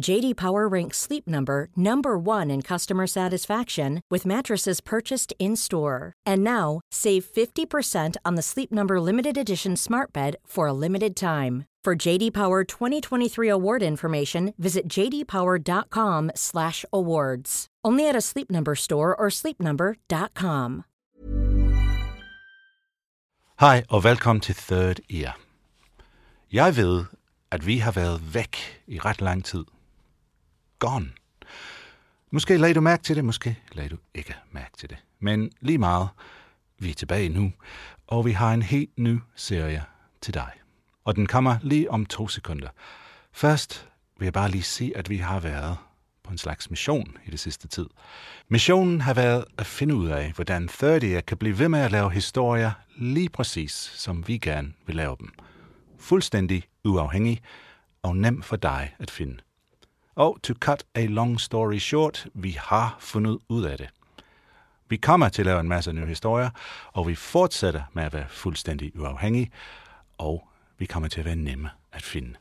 JD Power ranks Sleep Number number 1 in customer satisfaction with mattresses purchased in-store. And now, save 50% on the Sleep Number limited edition Smart Bed for a limited time. For JD Power 2023 award information, visit jdpower.com/awards. Only at a Sleep Number store or sleepnumber.com. Hej og velkommen til Third Ear. Jeg ved, at vi har været væk i ret lang tid. Gone. Måske lagde du mærke til det, måske lagde du ikke mærke til det. Men lige meget, vi er tilbage nu, og vi har en helt ny serie til dig. Og den kommer lige om to sekunder. Først vil jeg bare lige sige, at vi har været på en slags mission i det sidste tid. Missionen har været at finde ud af, hvordan 30 kan blive ved med at lave historier lige præcis, som vi gerne vil lave dem. Fuldstændig uafhængig og nem for dig at finde. Og to cut a long story short, vi har fundet ud af det. Vi kommer til at lave en masse nye historier, og vi fortsætter med at være fuldstændig uafhængige, og vi kommer til at være nemme at finde.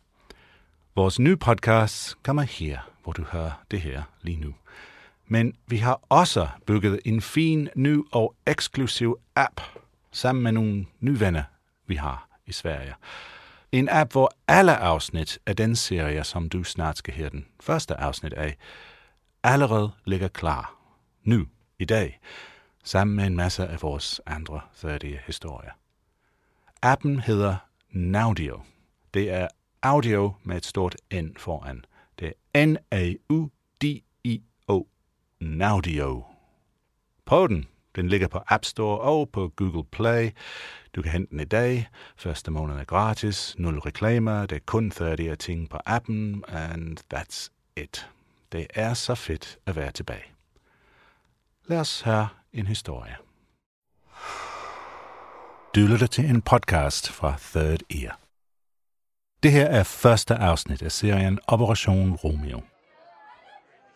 Vores nye podcast kommer her, hvor du hører det her lige nu. Men vi har også bygget en fin, ny og eksklusiv app sammen med nogle nye venner, vi har i Sverige. En app, hvor alle afsnit af den serie, som du snart skal høre den første afsnit af, allerede ligger klar. Nu, i dag, sammen med en masse af vores andre 30 historier. Appen hedder Naudio. Det er audio med et stort N foran. Det er N-A-U-D-I-O. Naudio. Prøv den. Den ligger på App Store og på Google Play. Du kan hente den i dag. Første måned er gratis. Nul reklamer. Det er kun 30 ting på appen. And that's it. Det er så fedt at være tilbage. Lad os høre en historie. Du lytter til en podcast fra Third Ear. Det her er første afsnit af serien Operation Romeo.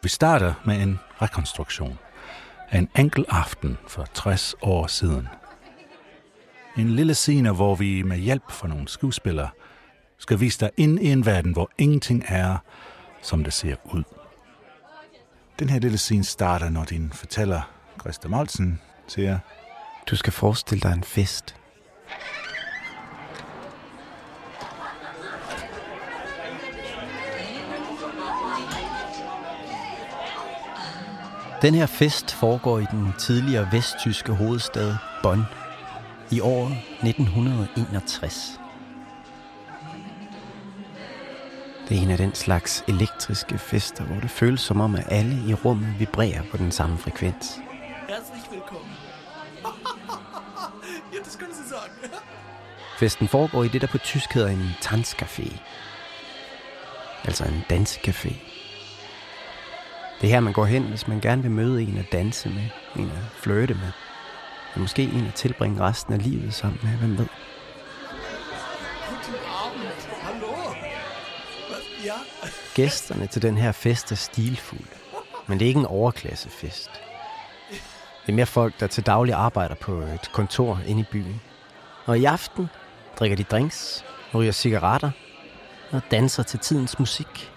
Vi starter med en rekonstruktion af en enkel aften for 60 år siden. En lille scene, hvor vi med hjælp fra nogle skuespillere skal vise dig ind i en verden, hvor ingenting er, som det ser ud. Den her lille scene starter, når din fortæller, Christa Molsen, siger, Du skal forestille dig en fest. Den her fest foregår i den tidligere vesttyske hovedstad Bonn i året 1961. Det er en af den slags elektriske fester, hvor det føles som om, at alle i rummet vibrerer på den samme frekvens. Herzlich willkommen. ja, das können Sie sagen. Festen foregår i det, der på tysk hedder en Tanzcafé. Altså en dansecafé. Det er her, man går hen, hvis man gerne vil møde en at danse med, en at flirte med. Og måske en at tilbringe resten af livet sammen med, hvem ved. Ja? Gæsterne til den her fest er stilfulde. Men det er ikke en overklassefest. Det er mere folk, der til daglig arbejder på et kontor inde i byen. Og i aften drikker de drinks, ryger cigaretter og danser til tidens musik.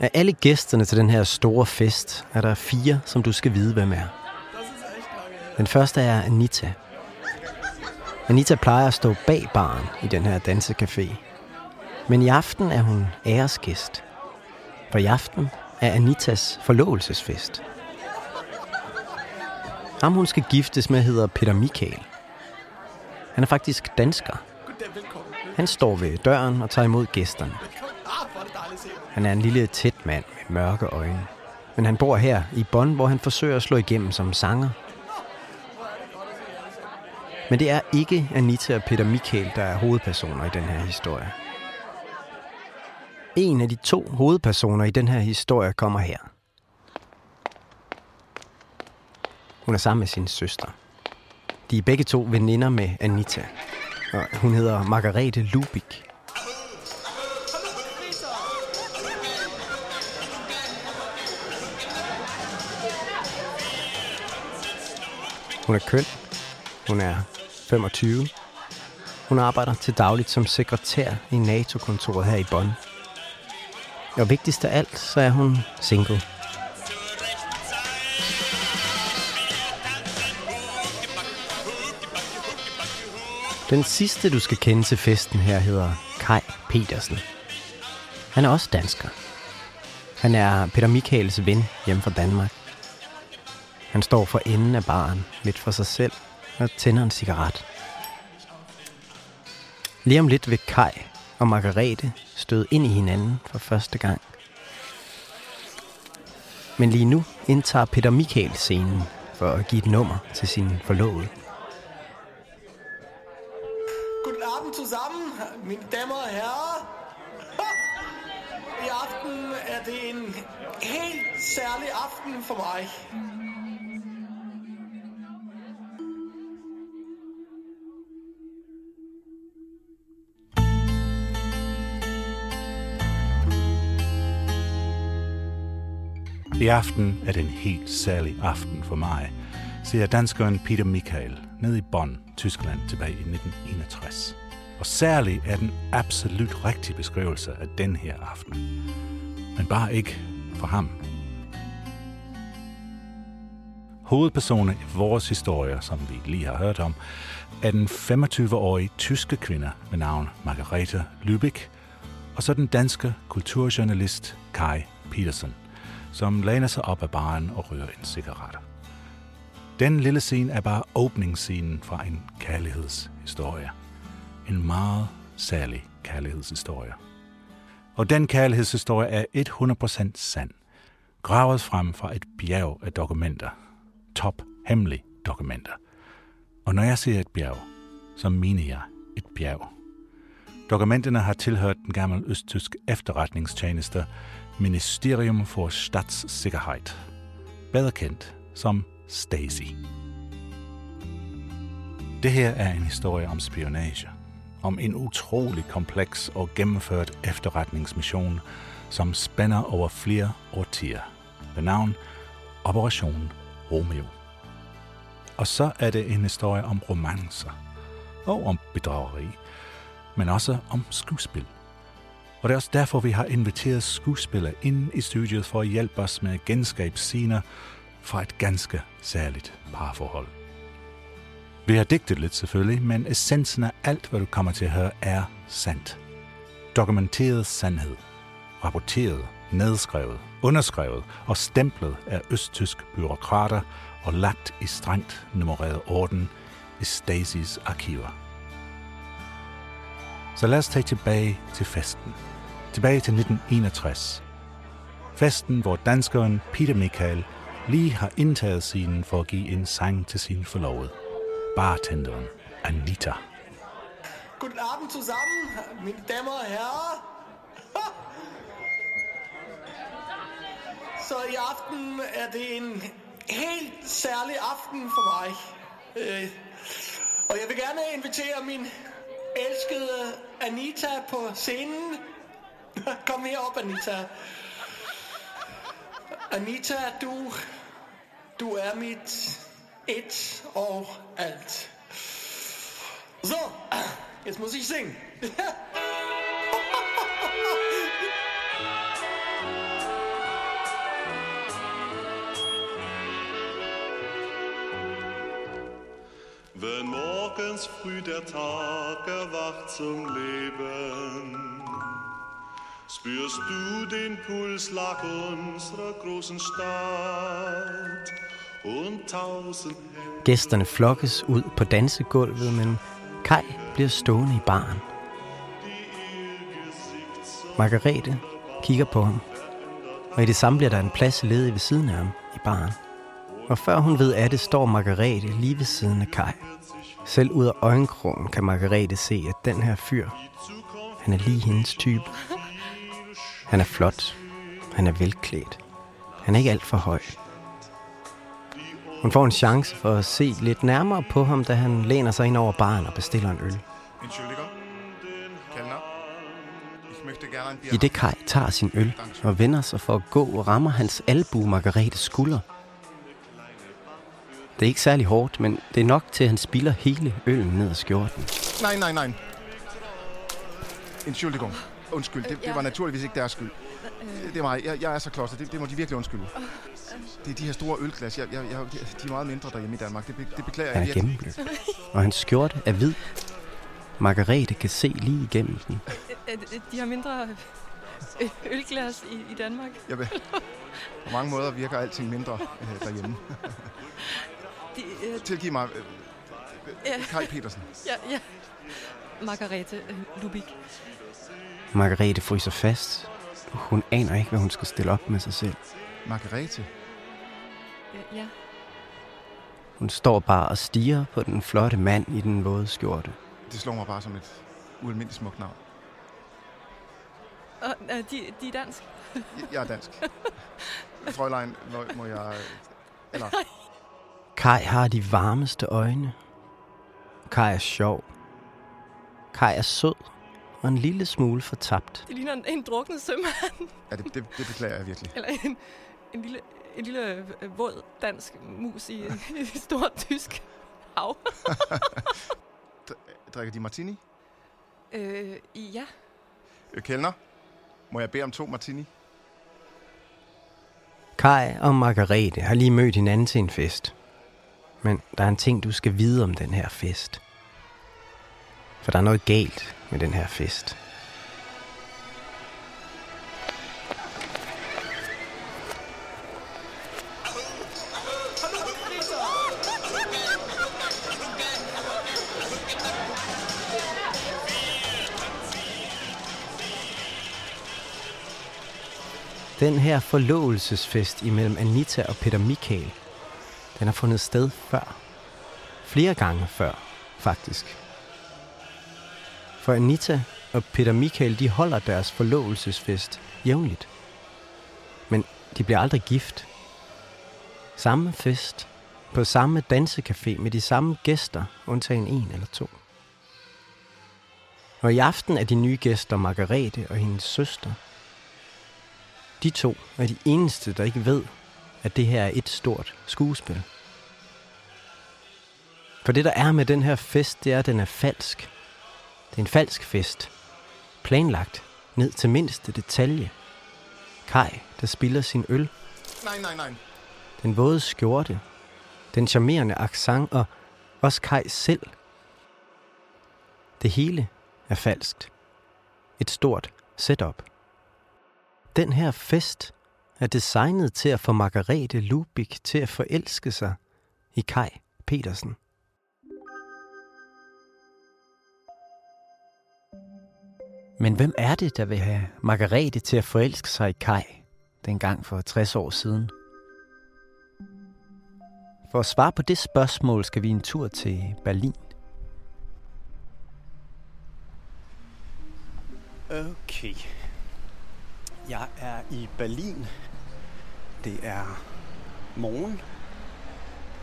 Af alle gæsterne til den her store fest, er der fire, som du skal vide, hvem er. Den første er Anita. Anita plejer at stå bag baren i den her dansecafé. Men i aften er hun æresgæst. For i aften er Anitas forlovelsesfest. Ham hun skal giftes med hedder Peter Michael. Han er faktisk dansker. Han står ved døren og tager imod gæsterne. Velkommen. Ah, hvor er det dejligt at se dig. Han er en lille tæt mand med mørke øjne. Men han bor her i Bonn, hvor han forsøger at slå igennem som sanger. Men det er ikke Anita og Peter Michael, der er hovedpersoner i den her historie. En af de to hovedpersoner i den her historie kommer her. Hun er sammen med sin søster. De er begge to veninder med Anita. Og hun hedder Margarete Lubik. Hun er køn. Hun er 25. Hun arbejder til dagligt som sekretær i NATO-kontoret her i Bonn. Og vigtigst af alt, så er hun single. Den sidste, du skal kende til festen her, hedder Kai Petersen. Han er også dansker. Han er Peter Michaels ven hjemme fra Danmark. Han står for enden af baren, lidt for sig selv, og tænder en cigaret. Lige om lidt vil Kai og Margarete støde ind i hinanden for første gang. Men lige nu indtager Peter Michael scenen for at give et nummer til sin forlovede. Guten Abend zusammen, mine Damer og herrer. I aften er det en helt særlig aften for mig. I aften er det en helt særlig aften for mig, siger danskeren Peter Michael ned i Bonn, Tyskland tilbage i 1961. Og særlig er den absolut rigtig beskrivelse af den her aften. Men bare ikke for ham. Hovedpersonen i vores historie, som vi lige har hørt om, er den 25-årige tyske kvinde med navn Margarete Lübeck, og så den danske kulturjournalist Kai Petersen – som læner sig op ad baren og ryger en cigaret. Den lille scene er bare åbningsscenen fra en kærlighedshistorie. En meget særlig kærlighedshistorie. Og den kærlighedshistorie er 100% sand. Gravet frem fra et bjerg af dokumenter. Top hemmelige dokumenter. Og når jeg siger et bjerg, så mener jeg et bjerg. Dokumenterne har tilhørt den gamle østtysk efterretningstjeneste Ministerium for Staatssicherheit, bedre kendt som Stasi. Det her er en historie om spionage, om en utrolig kompleks og gennemført efterretningsmission, som spænder over flere årtier, ved navn Operation Romeo. Og så er det en historie om romancer og om bedrageri, men også om skuespil. Og det er også derfor, vi har inviteret skuespillere ind i studiet for at hjælpe os med at genskabe scener fra et ganske særligt parforhold. Vi har digtet lidt selvfølgelig, men essensen af alt, hvad du kommer til at høre, er sandt. Dokumenteret sandhed. Rapporteret, nedskrevet, underskrevet og stemplet af østtysk byråkrater og lagt i strengt nummereret orden i Stasis arkiver. Så lad os tage tilbage til festen. Tilbage til 1961. Festen, hvor danskeren Peter Michael lige har indtaget scenen for at give en sang til sin forlovede. Bartenderen Anita. Guten Abend zusammen, mine Damer og herrer. Så i aften er det en helt særlig aften for mig. Øh, og jeg vil gerne invitere min elskede Anita på scenen. Kom herop, Anita. Anita, du, du er mit et og alt. So, jetzt muss ich singen. Wenn morgens früh der Tag erwacht zum Leben, Spürst du den Pulsschlag unserer großen Stadt und tausend Gæsterne flokkes ud på dansegulvet, men Kai bliver stående i baren. Margarete kigger på ham, og i det samme bliver der en plads ledig ved siden af ham i baren. Og før hun ved af det, står Margarete lige ved siden af Kai. Selv ud af øjenkrogen kan Margarete se, at den her fyr, han er lige hendes type. Han er flot. Han er velklædt. Han er ikke alt for høj. Hun får en chance for at se lidt nærmere på ham, da han læner sig ind over baren og bestiller en øl. I det Kai tager sin øl og vender sig for at gå, rammer hans albu Margaretes skulder. Det er ikke særlig hårdt, men det er nok til, at han spilder hele øllen ned ad skjorten. Nein, nein, nein. Entschuldigung. Undskyld, det, det var naturligvis ikke deres skyld. Det er mig. Jeg, jeg er så klodset. Det, det må de virkelig undskylde. Det er de her store ølglas. Jeg, jeg, jeg, de er meget mindre derhjemme i Danmark. Det, be- det beklager Han jeg er virkelig. gennemblødt, og hans skjorte er hvid. Margarete kan se lige igennem den. De har mindre øh, ølglas i, i Danmark. Jeg vil, på mange måder virker alting mindre øh, derhjemme. De, øh, Tilgiv mig, øh. Kai Petersen. ja, ja. Margarete øh, Lubik. Margarete fryser fast. Hun aner ikke, hvad hun skal stille op med sig selv. Margarete. Øh, ja. Hun står bare og stiger på den flotte mand i den våde skjorte. Det slår mig bare som et ualmindeligt smukt navn. Og, øh, de, de er dansk. Jeg- Jeg er dansk. Frølein, må, må jeg... Eller, Kai har de varmeste øjne. Kai er sjov. Kai er sød og en lille smule fortabt. Det ligner en, en druknet sømand. ja, det, det, det beklager jeg virkelig. Eller en, en lille, en lille øh, våd dansk mus i et stort tysk hav. Drikker de martini? Øh, ja. Øh, Kellner, må jeg bede om to martini? Kai og Margarete har lige mødt hinanden til en fest. Men der er en ting, du skal vide om den her fest. For der er noget galt med den her fest. Den her forlovelsesfest imellem Anita og Peter Michael, den har fundet sted før. Flere gange før, faktisk. For Anita og Peter Michael, de holder deres forlovelsesfest jævnligt. Men de bliver aldrig gift. Samme fest, på samme dansecafé med de samme gæster, undtagen en eller to. Og i aften er de nye gæster Margarete og hendes søster. De to er de eneste, der ikke ved, at det her er et stort skuespil. For det, der er med den her fest, det er, at den er falsk. Det er en falsk fest. Planlagt ned til mindste detalje. Kai, der spiller sin øl. Nej, nej, nej. Den våde skjorte. Den charmerende accent og også Kai selv. Det hele er falskt. Et stort setup. Den her fest er designet til at få Margarete Lubik til at forelske sig i Kai Petersen. Men hvem er det, der vil have Margarete til at forelske sig i Kai dengang for 60 år siden? For at svare på det spørgsmål skal vi en tur til Berlin. Okay. Jeg er i Berlin. Det er morgen.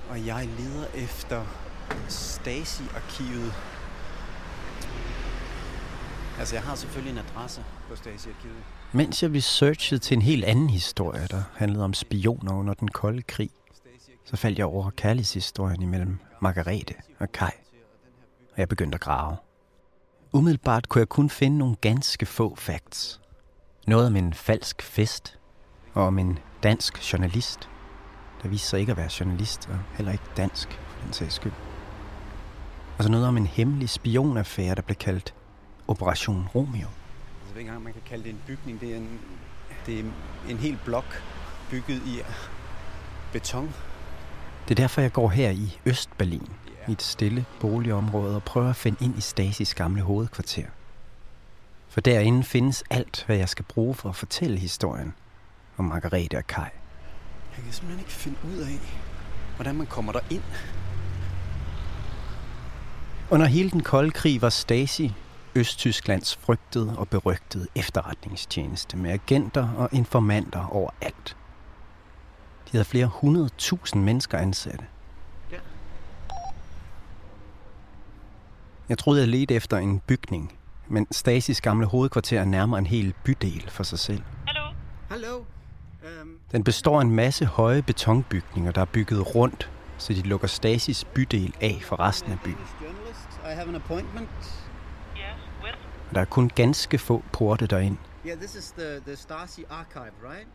Og jeg leder efter Stasi-arkivet. Altså, jeg har selvfølgelig en adresse på Stasi-arkivet. Mens jeg researchede til en helt anden historie, der handlede om spioner under den kolde krig, så faldt jeg over kærlighedshistorien imellem Margarete og Kai. Og jeg begyndte at grave. Umiddelbart kunne jeg kun finde nogle ganske få facts. Noget om en falsk fest, og om en dansk journalist, der viste sig ikke at være journalist, og heller ikke dansk, for den sags skyld. Og så noget om en hemmelig spionaffære, der blev kaldt Operation Romeo. Also engang, man kan kalde det en bygning. Det er en, det er en hel blok bygget i beton. Det er derfor, jeg går her i Østberlin, i et stille boligområde, og prøver at finde ind i Stasis gamle hovedkvarter. For derinde findes alt, hvad jeg skal bruge for at fortælle historien om Margrethe og Kai. Jeg kan simpelthen ikke finde ud af, hvordan man kommer der ind. Under hele den kolde krig var Stasi Østtysklands frygtede og berygtede efterretningstjeneste med agenter og informanter overalt. De havde flere hundrede tusind mennesker ansatte. Jeg troede, jeg ledte efter en bygning, men Stasis gamle hovedkvarter er nærmere en hel bydel for sig selv. Hallo? Hallo? Um... Den består af en masse høje betonbygninger, der er bygget rundt, så de lukker Stasis bydel af for resten af byen. I have an appointment. Der er kun ganske få porte derind. Yeah, this is the, the Stasi archive, right?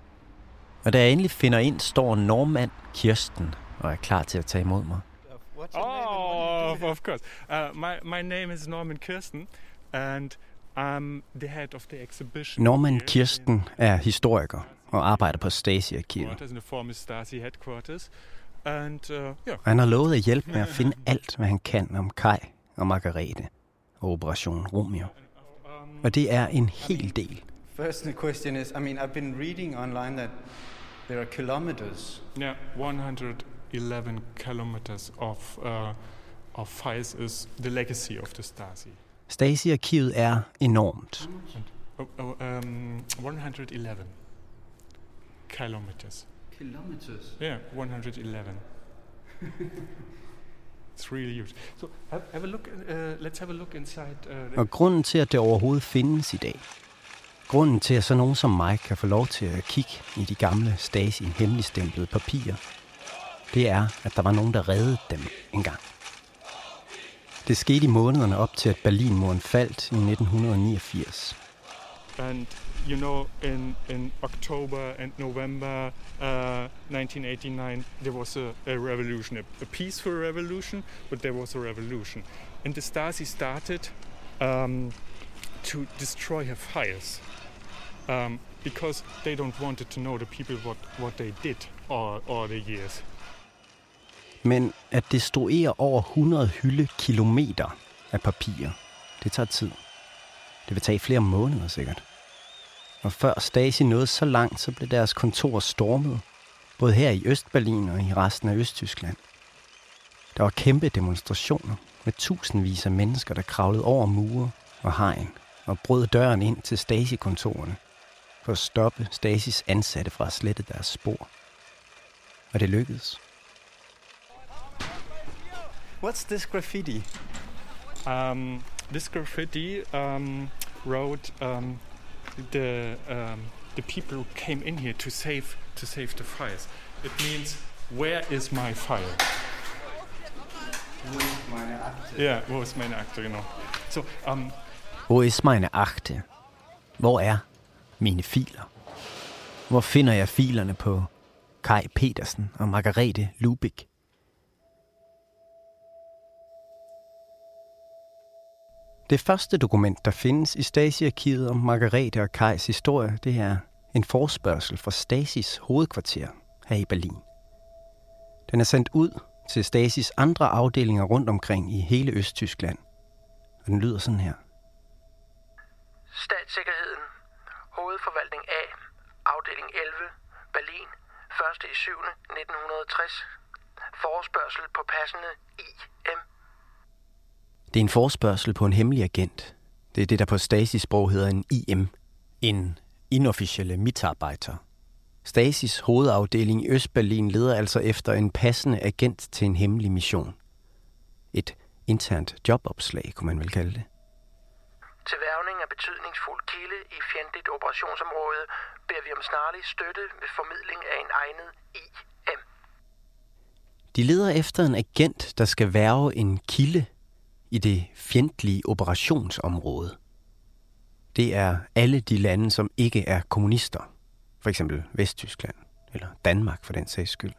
Og da jeg endelig finder ind, står Norman Kirsten og er klar til at tage imod mig. Oh, of course. Uh, my, my name is Norman Kirsten, and I'm the head of the exhibition. Norman Kirsten er historiker og arbejder på Stasi-arkivet. in the former Stasi headquarters. And, uh, yeah. Han har lovet at hjælpe med at finde alt, hvad han kan om Kai og Margarete og Operation Romeo. Og det er en hel del. First the question is, I mean, I've been reading online that there are kilometers. Yeah, 111 kilometers of, uh, of files is the legacy of the Stasi. Stasi-arkivet er enormt. Oh, oh, um, 111 kilometers. Kilometers? Yeah, 111. It's really huge. So have, have a look. Uh, let's have a look inside. Uh, Og grunden til, at det overhovedet findes i dag, grunden til, at så nogen som mig kan få lov til at kigge i de gamle Stasi hemmeligstemplede papirer, det er, at der var nogen, der reddede dem engang. Det skete i månederne op til, at Berlinmuren faldt i 1989. And you know, in, in October and November uh, 1989, there was a, a revolution, a, a, peaceful revolution, but there was a revolution. And the Stasi started um, to destroy her files um, because they don't wanted to know the people what, what they did all, all the years. Men at destruere over 100 hylde kilometer af papir, det tager tid. Det vil tage flere måneder sikkert. Og før Stasi nåede så langt, så blev deres kontor stormet. Både her i Østberlin og i resten af Østtyskland. Der var kæmpe demonstrationer med tusindvis af mennesker, der kravlede over mure og hegn og brød døren ind til Stasi-kontorerne for at stoppe Stasis ansatte fra at slette deres spor. Og det lykkedes. What's this graffiti? Um, this graffiti um, wrote um, the um, the people who came in here to save to save the files. It means where is my file? Yeah, wo ist meine Akte, genau. So, um, Wo ist meine Akte? Hvor er mine filer? Hvor finder jeg filerne på Kai Petersen og Margarete Lubik? Det første dokument, der findes i Stasi-arkivet om Margarete og Kajs historie, det er en forspørgsel fra Stasis hovedkvarter her i Berlin. Den er sendt ud til Stasis andre afdelinger rundt omkring i hele Østtyskland. Og den lyder sådan her. Statssikkerheden, hovedforvaltning A, afdeling 11, Berlin, 1. i 7. 1960. Forespørgsel på passende IM. Det er en forspørgsel på en hemmelig agent. Det er det, der på Stasis-sprog hedder en IM. En inofficielle mitarbejder. Stasis hovedafdeling i Østberlin leder altså efter en passende agent til en hemmelig mission. Et internt jobopslag, kunne man vel kalde det. Til værvning af betydningsfuld kilde i fjendtligt operationsområde beder vi om snarlig støtte ved formidling af en egnet IM. De leder efter en agent, der skal værve en kilde i det fjendtlige operationsområde. Det er alle de lande, som ikke er kommunister. For eksempel Vesttyskland eller Danmark for den sags skyld.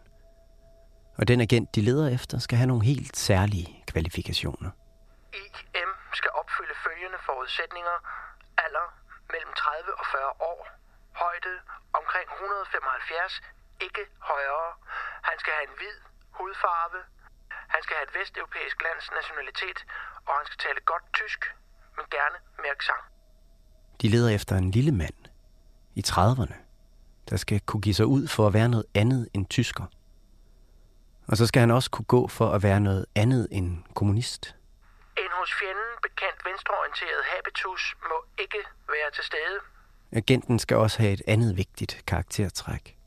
Og den agent, de leder efter, skal have nogle helt særlige kvalifikationer. IM skal opfylde følgende forudsætninger. Alder mellem 30 og 40 år. Højde omkring 175, ikke højere. Han skal have en hvid hudfarve. Han skal have et vesteuropæisk lands nationalitet, og han skal tale godt tysk, men gerne med accent. De leder efter en lille mand i 30'erne, der skal kunne give sig ud for at være noget andet end tysker. Og så skal han også kunne gå for at være noget andet end kommunist. En hos fjenden bekendt venstreorienteret habitus må ikke være til stede. Agenten skal også have et andet vigtigt karaktertræk.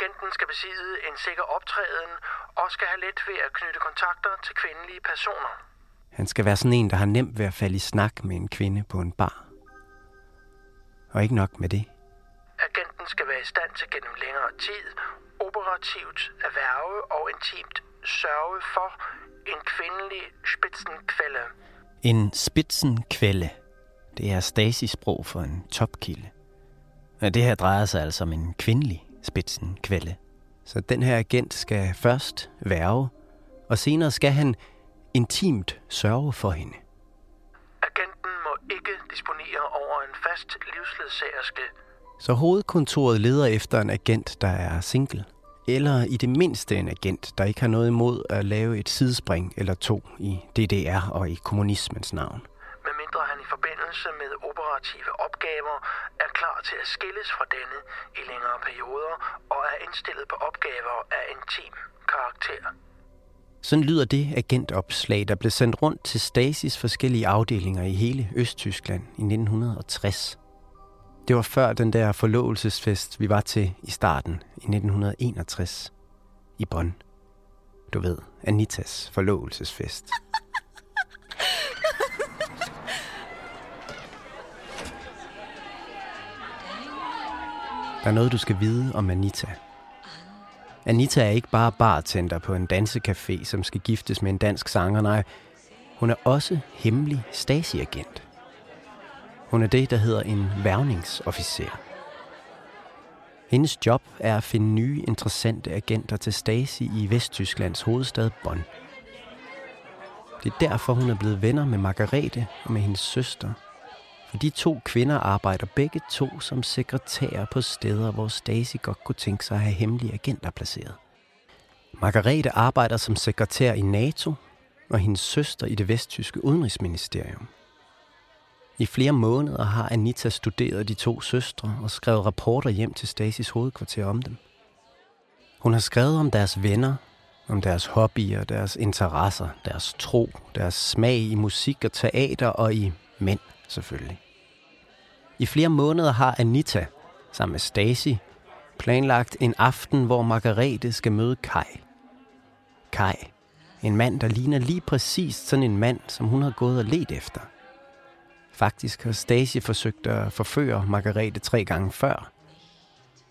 Agenten skal besidde en sikker optræden og skal have let ved at knytte kontakter til kvindelige personer. Han skal være sådan en, der har nemt ved at falde i snak med en kvinde på en bar. Og ikke nok med det. Agenten skal være i stand til gennem længere tid operativt erhverve og intimt sørge for en kvindelig spidsenkvælde. En spidsenkvælde. Det er Stasi-sprog for en topkilde. Og det her drejer sig altså om en kvindelig spidsenkvælde. Så den her agent skal først værve, og senere skal han intimt sørge for hende. Agenten må ikke disponere over en fast livsledsagerske. Så hovedkontoret leder efter en agent, der er single. Eller i det mindste en agent, der ikke har noget imod at lave et sidespring eller to i DDR og i kommunismens navn. Forbindelse med operative opgaver er klar til at skilles fra denne i længere perioder og er indstillet på opgaver af intim karakter. Sådan lyder det agentopslag, der blev sendt rundt til Stasis forskellige afdelinger i hele Østtyskland i 1960. Det var før den der forlovelsesfest, vi var til i starten i 1961 i Bonn. Du ved, Anitas forlovelsesfest. Der er noget, du skal vide om Anita. Anita er ikke bare bartender på en dansecafé, som skal giftes med en dansk sanger, nej. Hun er også hemmelig stasiagent. Hun er det, der hedder en værvningsofficer. Hendes job er at finde nye, interessante agenter til Stasi i Vesttysklands hovedstad Bonn. Det er derfor, hun er blevet venner med Margarete og med hendes søster. For de to kvinder arbejder begge to som sekretærer på steder, hvor Stasi godt kunne tænke sig at have hemmelige agenter placeret. Margarete arbejder som sekretær i NATO, og hendes søster i det vesttyske udenrigsministerium. I flere måneder har Anita studeret de to søstre og skrevet rapporter hjem til Stasis hovedkvarter om dem. Hun har skrevet om deres venner, om deres hobbyer, deres interesser, deres tro, deres smag i musik og teater og i mænd selvfølgelig. I flere måneder har Anita, sammen med Stacy, planlagt en aften, hvor Margarete skal møde Kai. Kai, en mand, der ligner lige præcis sådan en mand, som hun har gået og let efter – Faktisk har Stacy forsøgt at forføre Margarete tre gange før.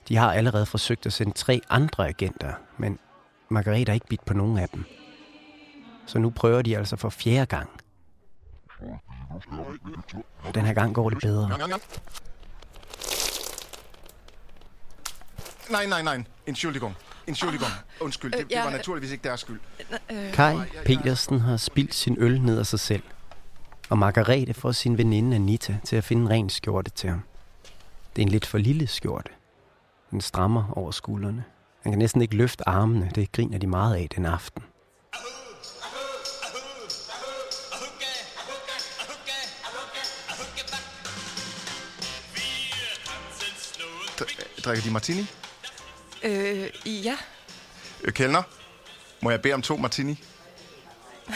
De har allerede forsøgt at sende tre andre agenter, men Margarete har ikke bidt på nogen af dem. Så nu prøver de altså for fjerde gang. Den her gang går det bedre. Nej, nej, nej. Entschuldigung. Entschuldigung. Undskyld, det, det var naturligvis ikke deres skyld. Kai Petersen har spildt sin øl ned af sig selv og Margarete får sin veninde Anita til at finde en ren skjorte til ham. Det er en lidt for lille skjorte. Den strammer over skuldrene. Han kan næsten ikke løfte armene. Det griner de meget af den aften. Drikker de martini? Øh, ja. Øh, Kellner, må jeg bede om to martini?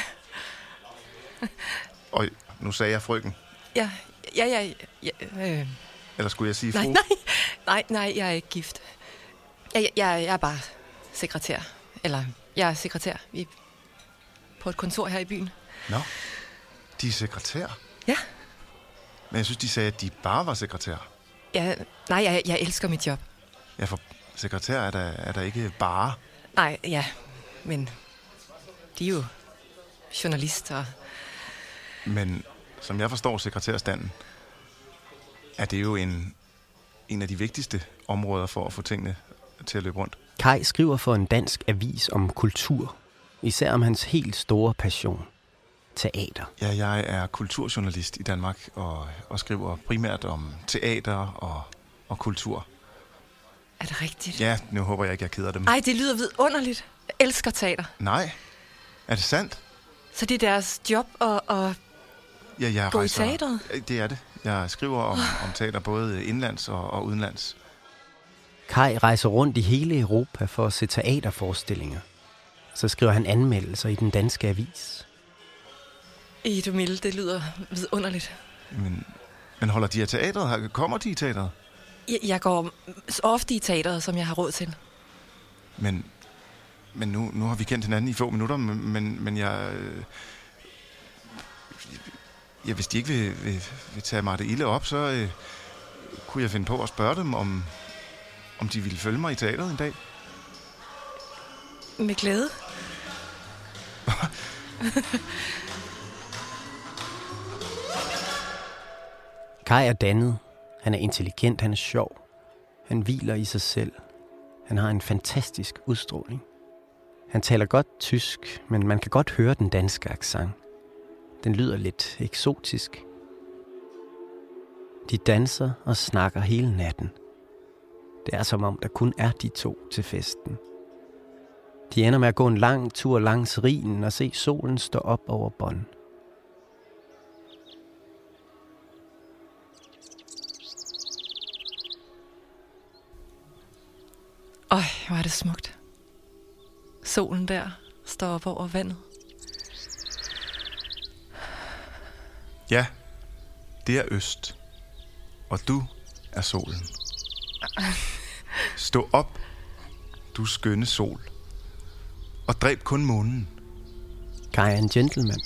Og nu sagde jeg frøken. Ja, ja, ja. ja øh. Eller skulle jeg sige nej, fru? Nej, nej, nej, jeg er ikke gift. Jeg, jeg, jeg er bare sekretær. Eller, jeg er sekretær i, på et kontor her i byen. Nå, de er sekretær? Ja. Men jeg synes, de sagde, at de bare var sekretær. Ja, nej, jeg, jeg elsker mit job. Ja, for sekretær er der, er der ikke bare. Nej, ja, men de er jo journalister. Men som jeg forstår sekretærstanden, er det jo en, en af de vigtigste områder for at få tingene til at løbe rundt. Kai skriver for en dansk avis om kultur, især om hans helt store passion. Teater. Ja, jeg er kulturjournalist i Danmark og, og skriver primært om teater og, og kultur. Er det rigtigt? Ja, nu håber jeg ikke, jeg keder dem. Ej, det lyder vidunderligt. Jeg elsker teater. Nej, er det sandt? Så det er deres job at, at Ja, jeg Gå i rejser, teatret? Det er det. Jeg skriver om, om teater både indlands og, og udenlands. Kai rejser rundt i hele Europa for at se teaterforestillinger. Så skriver han anmeldelser i den danske avis. Edo Mille, det lyder vidunderligt. Men, men holder de af teatret? her? Kommer de i teatret? Jeg, jeg går ofte i teateret, som jeg har råd til. Men, men nu, nu har vi kendt hinanden i få minutter, men, men, men jeg... øh, Ja, hvis de ikke vil, vil, vil tage mig det ilde op, så øh, kunne jeg finde på at spørge dem, om, om de ville følge mig i teatret en dag. Med glæde. Kai er dannet. Han er intelligent, han er sjov. Han hviler i sig selv. Han har en fantastisk udstråling. Han taler godt tysk, men man kan godt høre den danske accent. Den lyder lidt eksotisk. De danser og snakker hele natten. Det er som om, der kun er de to til festen. De ender med at gå en lang tur langs rigen og se solen stå op over bånd. Øj, hvor er det smukt. Solen der står op over vandet. Ja, det er øst. Og du er solen. Stå op, du skønne sol. Og dræb kun månen. Kai er en gentleman.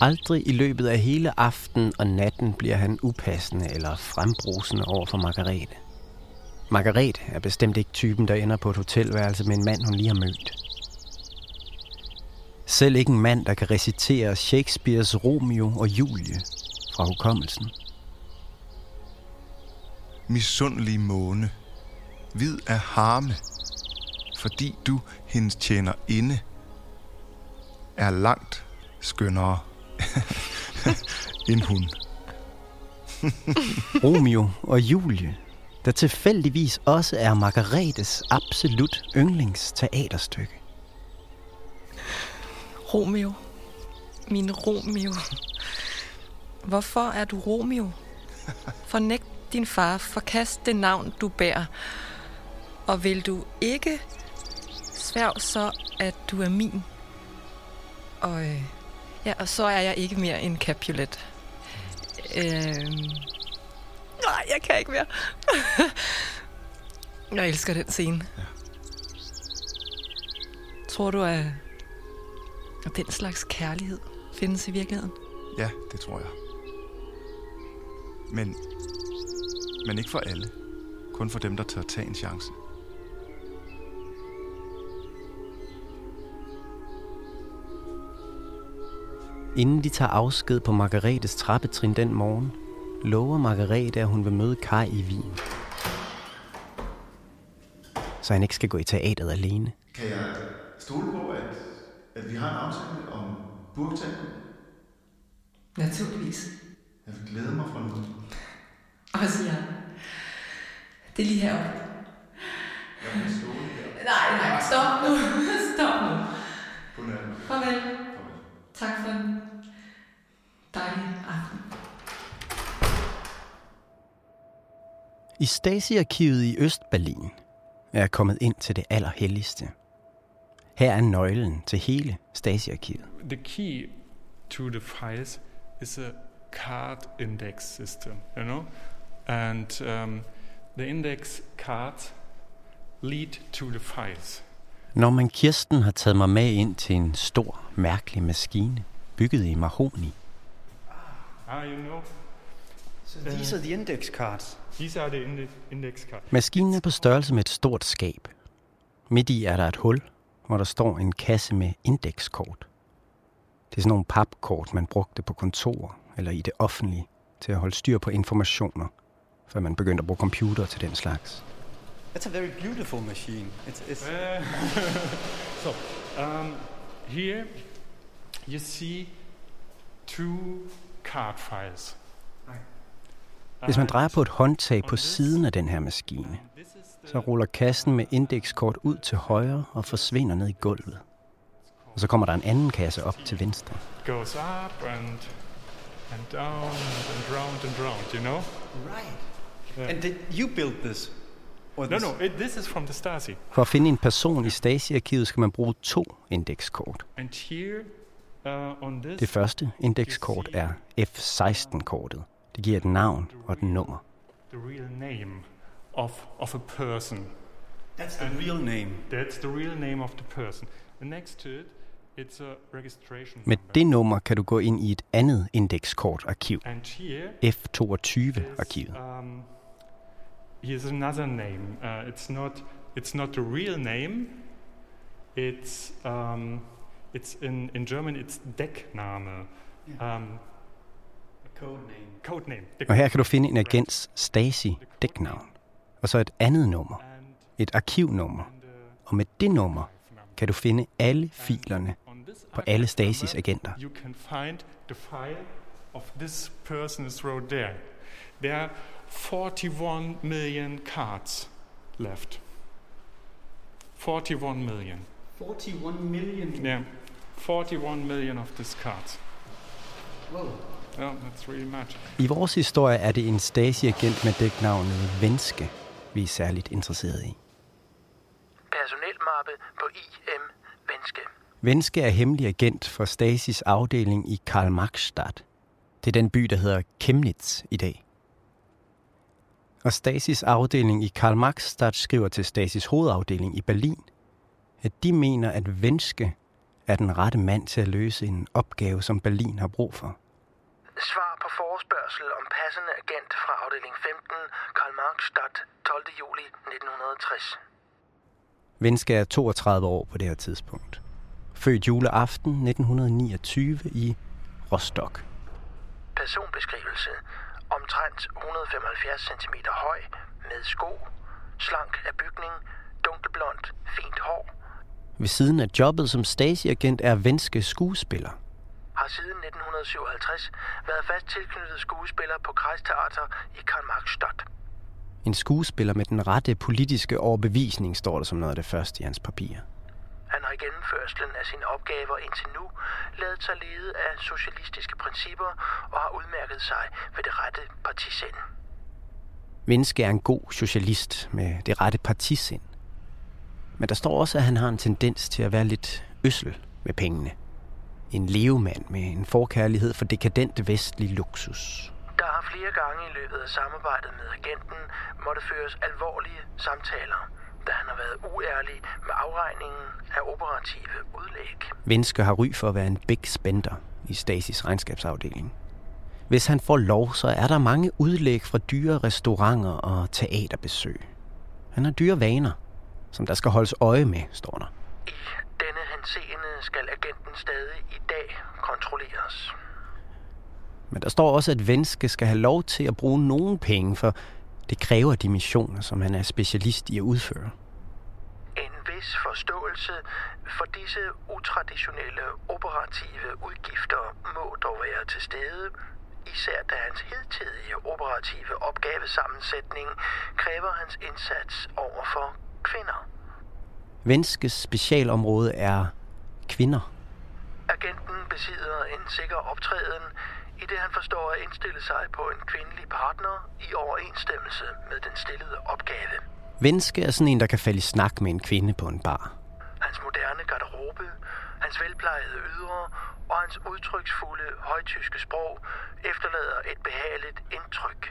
Aldrig i løbet af hele aften og natten bliver han upassende eller frembrusende over for Margarete. Margarete er bestemt ikke typen, der ender på et hotelværelse med en mand, hun lige har mødt. Selv ikke en mand, der kan recitere Shakespeares Romeo og Julie fra hukommelsen. Misundelig måne. Hvid af harme. Fordi du, hendes tjener inde, er langt skønnere end hun. Romeo og Julie, der tilfældigvis også er Margaretes absolut yndlingsteaterstykke. Romeo. Min Romeo. Hvorfor er du Romeo? Fornægt din far, forkast det navn, du bærer. Og vil du ikke sværg så, at du er min? Og, øh, ja, og så er jeg ikke mere en Capulet. Øh, nej, jeg kan ikke mere. jeg elsker den scene. Ja. Tror du, at, at den slags kærlighed findes i virkeligheden? Ja, det tror jeg. Men, men ikke for alle. Kun for dem, der tør tage en chance. Inden de tager afsked på Margaretes trappetrin den morgen, lover Margarete, at hun vil møde Kai i Wien. Så han ikke skal gå i teateret alene. Kan jeg stole på, at, at vi har en aftale om burgtanken? Naturligvis. Jeg vil glæde mig fra nu. Også jeg. Det er lige heroppe. Jeg vil stå her. Nej, nej, stop nu. Stop nu. Godnat. Farvel. Tak for en dejlig aften. I Stasi-arkivet i Østberlin er jeg kommet ind til det allerhelligste. Her er nøglen til hele Stasi-arkivet. The key to the files is a card index system, you know, and um, the index cards lead to the files. Når man Kirsten har taget mig med ind til en stor, mærkelig maskine, bygget i mahoni. Ah, you know. So these are the index cards. Maskinen er på størrelse med et stort skab. Midt i er der et hul, hvor der står en kasse med indekskort. Det er sådan nogle papkort, man brugte på kontorer eller i det offentlige til at holde styr på informationer, før man begyndte at bruge computer til den slags. That's a very beautiful machine. It's, it's Uh, so, um, here you see two card files. Hvis man drejer på et håndtag på siden af den her maskine, så ruller kassen med indekskort ud til højre og forsvinder ned i gulvet. Og så kommer der en anden kasse op til venstre. Goes up and and down and round and round, you know? Right. Yeah. And did you build this? Or No, no, it, this is from the Stasi. For at finde en person i Stasi-arkivet skal man bruge to indekskort. And here uh, on this, Det første indekskort er F16-kortet. Det giver et navn og et nummer. the real name of, of a person. That's the real name. That's the real name of the person. And next to it, it's a registration Med det nummer kan du gå ind i et andet indekskortarkiv, And here F22-arkivet. Um, here's another name. Uh, it's not. It's not the real name. It's. Um, it's in in German. It's Deckname. Um, Code name. code name. Og her kan du finde en agents Stasi-dæknavn, og så et andet nummer, et arkivnummer. Og med det nummer kan du finde alle filerne på alle Stasis agenter. You can find the file of this person is wrote there. There are 41 million cards left. 41 million. 41 million. Yeah, 41 million of these cards. Whoa. Yeah, that's really much. I vores historie er det en Stasi-agent med dæknavnet Venske, vi er særligt interesseret i. Personelmappe på IM Venske. Venske er hemmelig agent for Stasis afdeling i Karl Marxstadt. Det er den by, der hedder Chemnitz i dag. Og Stasis afdeling i Karl Marxstadt skriver til Stasis hovedafdeling i Berlin, at de mener, at Venske er den rette mand til at løse en opgave, som Berlin har brug for. Svar på forespørgsel om passende agent fra afdeling 15, Karl Marxstadt, 12. juli 1960. Venske er 32 år på det her tidspunkt. Født juleaften 1929 i Rostock. Personbeskrivelse. Omtrent 175 cm høj, med sko, slank af bygning, dunkelblond, fint hår. Ved siden af jobbet som Stasi-agent er Venske skuespiller. Har siden 1957 været fast tilknyttet skuespiller på Kreisteater i Karl Marxstadt. En skuespiller med den rette politiske overbevisning, står der som noget af det første i hans papirer. Han har i gennemførselen af sine opgaver indtil nu ladet sig lede af socialistiske principper og har udmærket sig ved det rette partisind. Venske er en god socialist med det rette partisind. Men der står også, at han har en tendens til at være lidt øssel med pengene. En levemand med en forkærlighed for dekadent vestlig luksus. Der har flere gange i løbet af samarbejdet med agenten måtte føres alvorlige samtaler, da han har været uærlig med afregningen af operative udlæg. Venske har ry for at være en big spender i Stasis regnskabsafdeling. Hvis han får lov, så er der mange udlæg fra dyre restauranter og teaterbesøg. Han har dyre vaner, som der skal holdes øje med, står der. Denne henseende skal agenten stadig i dag kontrolleres. Men der står også, at Venske skal have lov til at bruge nogle penge, for det kræver de missioner, som han er specialist i at udføre. En vis forståelse for disse utraditionelle operative udgifter må dog være til stede, især da hans hidtidige operative opgavesammensætning kræver hans indsats over for kvinder. Venskes specialområde er kvinder. Agenten besidder en sikker optræden, i det han forstår at indstille sig på en kvindelig partner i overensstemmelse med den stillede opgave. Venske er sådan en, der kan falde i snak med en kvinde på en bar. Hans moderne garderobe, hans velplejede ydre og hans udtryksfulde højtyske sprog efterlader et behageligt indtryk.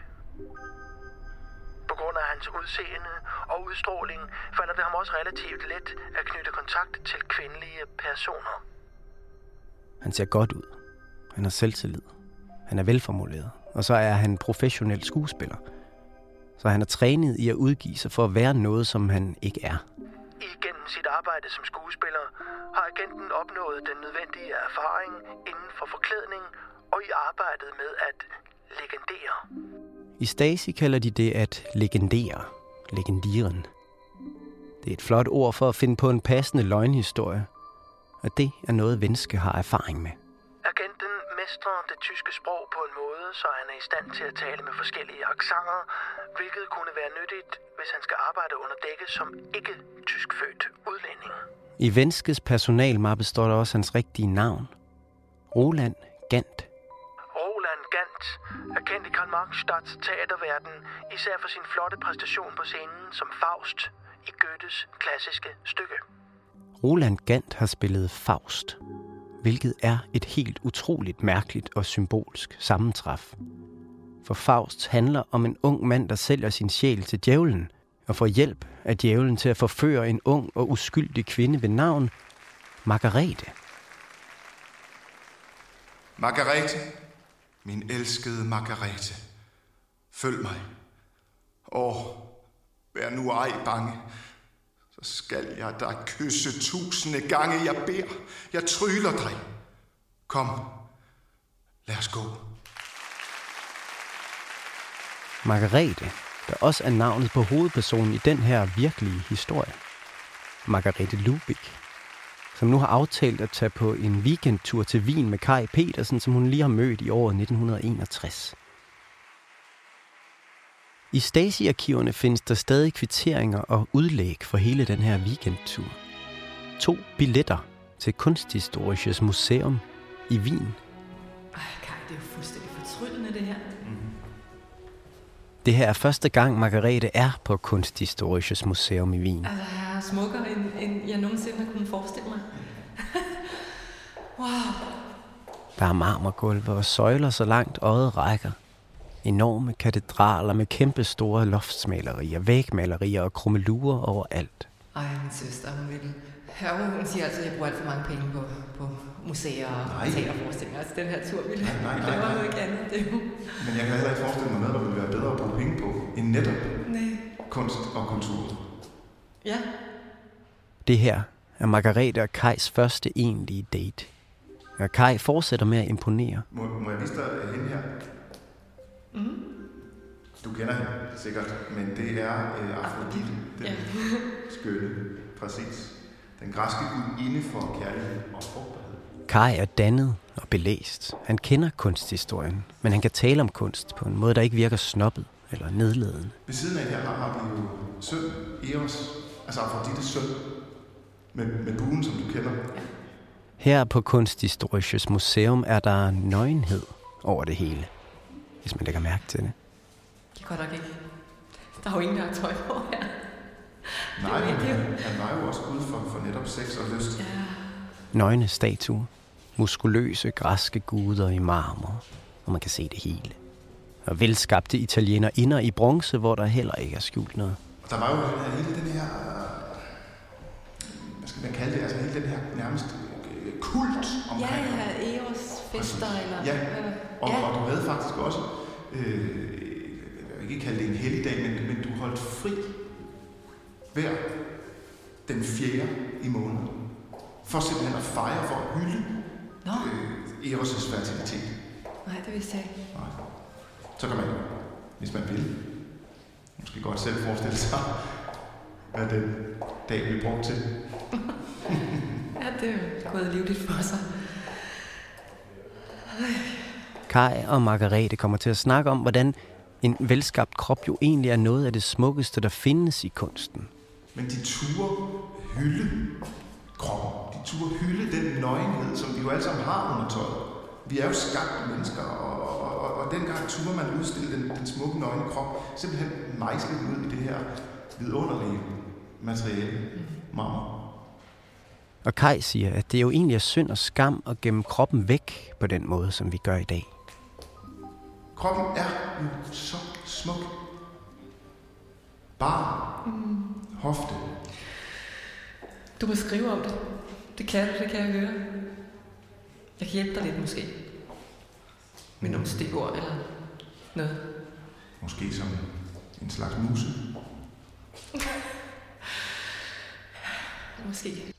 Grund af hans udseende og udstråling falder det ham også relativt let at knytte kontakt til kvindelige personer. Han ser godt ud. Han har selvtillid. Han er velformuleret. Og så er han professionel skuespiller. Så han er trænet i at udgive sig for at være noget, som han ikke er. Igennem sit arbejde som skuespiller har agenten opnået den nødvendige erfaring inden for forklædning og i arbejdet med at legendere. I Stasi kalder de det at legendere. Legendieren. Det er et flot ord for at finde på en passende løgnhistorie. Og det er noget, Venske har erfaring med. Agenten mestrer det tyske sprog på en måde, så han er i stand til at tale med forskellige aksanger, hvilket kunne være nyttigt, hvis han skal arbejde under dække som ikke tyskfødt udlænding. I Venskes personalmappe står der også hans rigtige navn. Roland Gant. Er kendt i Karl Marxstadts teaterverden, især for sin flotte præstation på scenen som Faust i Goethes klassiske stykke. Roland Gant har spillet Faust, hvilket er et helt utroligt mærkeligt og symbolsk sammentræf. For Faust handler om en ung mand, der sælger sin sjæl til djævlen, og får hjælp af djævlen til at forføre en ung og uskyldig kvinde ved navn Margarete. Margarete, min elskede Margarete, følg mig. Åh, vær nu ej bange, så skal jeg dig kysse tusinde gange, jeg beder, jeg tryller dig. Kom, lad os gå. Margarete, der også er navnet på hovedpersonen i den her virkelige historie. Margarete Lubik, som nu har aftalt at tage på en weekendtur til Wien med Kai Petersen, som hun lige har mødt i året 1961. I Stasi-arkiverne findes der stadig kvitteringer og udlæg for hele den her weekendtur. To billetter til Kunsthistorisches Museum i Wien. Ej, Kai, det er jo fuldstændig fortryllende, det her. Det her er første gang, Margarete er på Kunsthistorisches Museum i Wien. Altså, jeg er smukkere, end, end jeg nogensinde har kunnet forestille mig. wow. Der er marmorgulve og søjler så langt øjet rækker. Enorme katedraler med kæmpe store loftsmalerier, vægmalerier og krummelurer overalt. Ej, min søster, hun vil... Ja, hun siger altså, at jeg bruger alt for mange penge på, på museer og Nej. teaterforestillinger. Altså, den her tur ville Nej, nej, nej, nej. noget ikke andet. Det er jo... Men jeg kan heller ikke forestille mig noget, der ville være bedre at bruge penge på, end netop Nej. kunst og kultur. Ja. Det her er Margarete og Kajs første egentlige date. Og Kaj fortsætter med at imponere. Må, må jeg vise dig hende her? Mm. Du kender hende sikkert, men det er øh, Afrodite, den Ja. skønne, præcis. Den græske gudinde for kærlighed og frugtbarhed. Kai er dannet og belæst. Han kender kunsthistorien, men han kan tale om kunst på en måde, der ikke virker snobbet eller nedladende. Ved siden af her har vi jo søn, Eros, altså Afrodites søn, med, med buen, som du kender. Her på Kunsthistorisches Museum er der nøgenhed over det hele, hvis man lægger mærke til det. Det er godt nok ikke. Der er jo ingen, der har tøj på her. Nej, Det er men jo- han, han var jo også ude for, for netop sex og lyst. Ja. Nøgne statuer, muskuløse græske guder i marmor, og man kan se det hele. Og velskabte italiener inder i bronze, hvor der heller ikke er skjult noget. Og der var jo den her, hele den her, hvad skal man kalde det, altså hele den her nærmest øh, kult Ja, omkring. ja, Eros fester eller... Ja, øh, og, ja. og du havde faktisk også, øh, jeg vil ikke kalde det en helligdag, men, men du holdt fri hver den fjerde i måneden. For simpelthen at fejre, for at hylde Nå. øh, Eros' fertilitet. Nej, det vidste jeg ikke. Nej. Så kan man, hvis man vil, måske godt selv forestille sig, hvad den dag blev brugt til. Ja, det er gået livligt for sig. Kai og Margarete kommer til at snakke om, hvordan en velskabt krop jo egentlig er noget af det smukkeste, der findes i kunsten. Men de turde hylde kroppen. De turde hylde den nøgenhed, som vi jo alle sammen har under tøjet. Vi er jo skabte mennesker, og, og, og, og dengang turde man udstille den, den smukke nøgne krop, simpelthen mejsle den ud i det her vidunderlige materiale, marmor. Og Kai siger, at det jo egentlig er synd og skam at gemme kroppen væk på den måde, som vi gør i dag. Kroppen er jo så smuk. Bare Mm. hofte. Du må skrive om det. Det kan du, det kan jeg høre. Jeg kan hjælpe dig lidt måske. Med nogle stikord eller noget. Måske som en slags muse. Måske.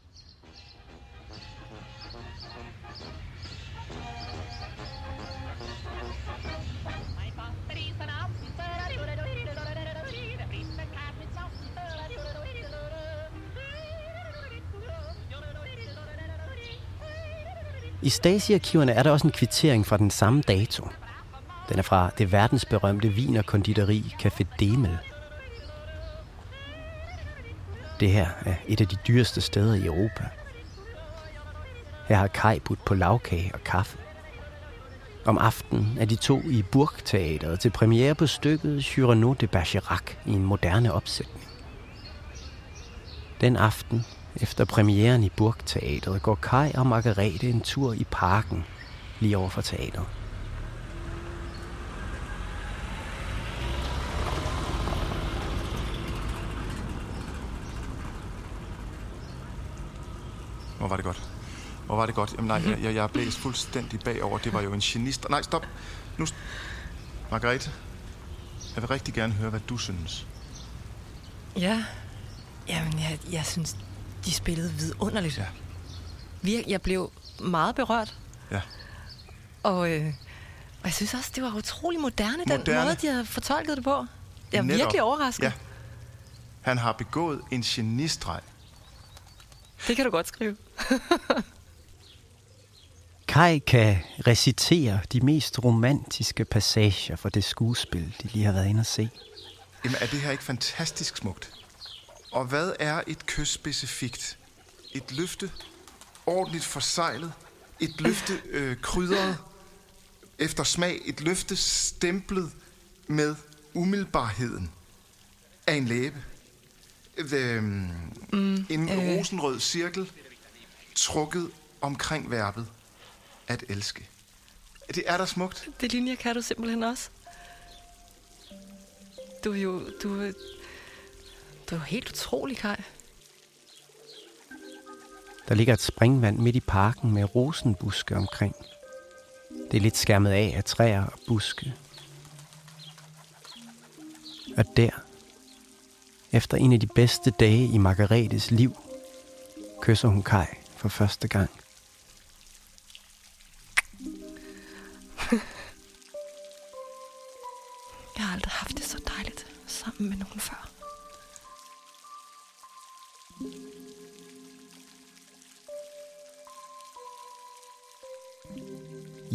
I Stasi-arkiverne er der også en kvittering fra den samme dato. Den er fra det verdensberømte vinerkonditori Café Demel. Det her er et af de dyreste steder i Europa. Her har Kai budt på lavkage og kaffe. Om aftenen er de to i Burgteateret til premiere på stykket Cyrano de Bergerac i en moderne opsætning. Den aften, efter premieren i Burgteateret, går Kai og Margarete en tur i parken lige over for teateret. Hvor var det godt. Hvor var det godt. Jamen nej, jeg, jeg, jeg fuldstændig bagover. Det var jo en genist. Nej, stop. Nu... Margrethe, jeg vil rigtig gerne høre, hvad du synes. Ja. Jamen, jeg, jeg synes, de spillede vidunderligt. Ja. Vir, jeg blev meget berørt. Ja. Og, øh, og jeg synes også, det var utrolig moderne, moderne. den måde, de havde fortolket det på. Jeg er Netop. virkelig overrasket. Ja. Han har begået en genistreg. Det kan du godt skrive. Kai kan recitere de mest romantiske passager for det skuespil, de lige har været inde at se. Jamen, er det her ikke fantastisk smukt? Og hvad er et kys specifikt? Et løfte ordentligt forsejlet? Et løfte øh, krydret efter smag? Et løfte stemplet med umiddelbarheden af en læbe? Øh, mm, en øh. rosenrød cirkel trukket omkring verbet at elske. Det er da smukt. Det linjer kan du simpelthen også. Du er jo... Du det var helt utrolig, Kaj. Der ligger et springvand midt i parken med rosenbuske omkring. Det er lidt skærmet af af træer og buske. Og der, efter en af de bedste dage i Margaretes liv, kysser hun Kai for første gang.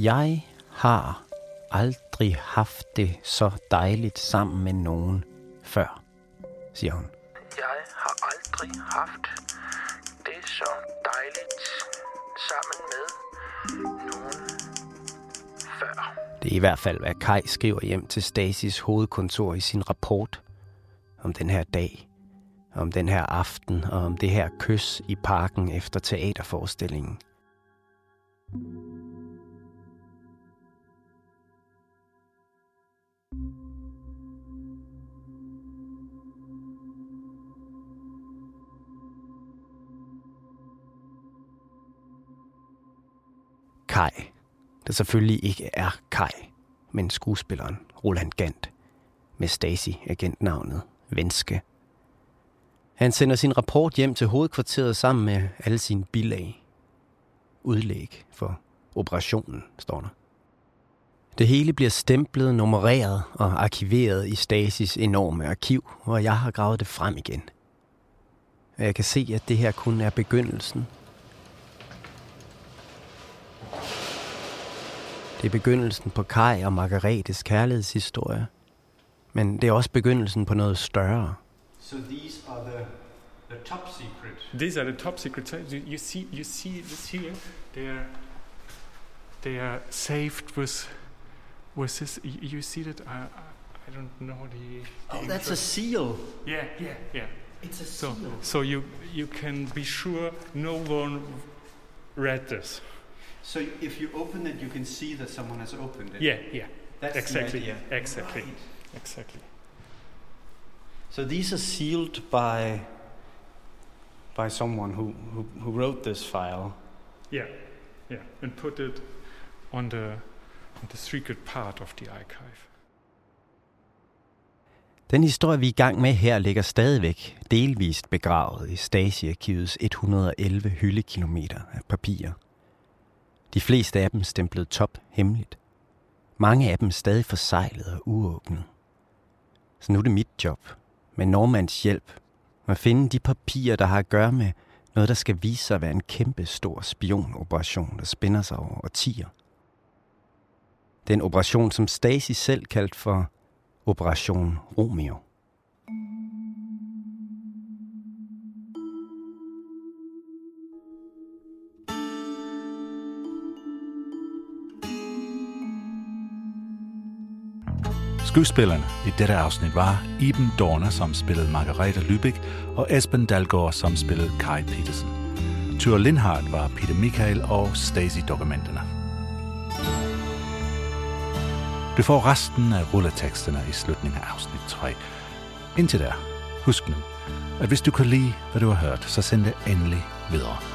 Jeg har aldrig haft det så dejligt sammen med nogen før, siger hun. Jeg har aldrig haft det så dejligt sammen med nogen før. Det er i hvert fald, hvad Kai skriver hjem til Stasis hovedkontor i sin rapport om den her dag, om den her aften og om det her kys i parken efter teaterforestillingen. Kai, der selvfølgelig ikke er Kai, men skuespilleren Roland Gant med Stasi-agentnavnet Venske. Han sender sin rapport hjem til hovedkvarteret sammen med alle sine bilag. Udlæg for operationen, står der. Det hele bliver stemplet, nummereret og arkiveret i Stasis enorme arkiv, og jeg har gravet det frem igen. Og jeg kan se, at det her kun er begyndelsen. Det er begyndelsen på Kai og Margaretes kærlighedshistorie. Men det er også begyndelsen på noget større. So these are the, the top secret. These are the top secret. You, see, you see this here. They are, they are saved with, with this. You, you see that? I, I, I don't know the. the Oh, that's a seal. Yeah, yeah, yeah. It's a So, seal. so you you can be sure no one read this. So if you open it, you can see that someone has opened it. Yeah, yeah. That's the exactly. idea. Exactly. Right. Exactly. So these are sealed by by someone who, who, who wrote this file. Yeah, yeah, and put it on the on the secret part of the archive. Den historie, vi er i gang med her, ligger stadigvæk delvist begravet i Stasi-arkivets 111 hyldekilometer af papirer. De fleste af dem stemplet top hemmeligt. Mange af dem stadig forsejlet og uåbnet. Så nu er det mit job, med Normands hjælp, at finde de papirer, der har at gøre med Noget, der skal vise sig at være en kæmpe stor spionoperation, der spænder sig over årtier. Den operation, som Stasi selv kaldte for Operation Romeo. Skuespillerne i dette afsnit var Iben Dorner, som spillede Margareta Lübeck, og Esben Dalgaard, som spillede Kai Petersen. Tyr Lindhardt var Peter Michael og Stacy Dokumenterne. Du får resten af rulleteksterne i slutningen af afsnit 3. Indtil der, husk nu, at hvis du kan lide, hvad du har hørt, så send det endelig videre.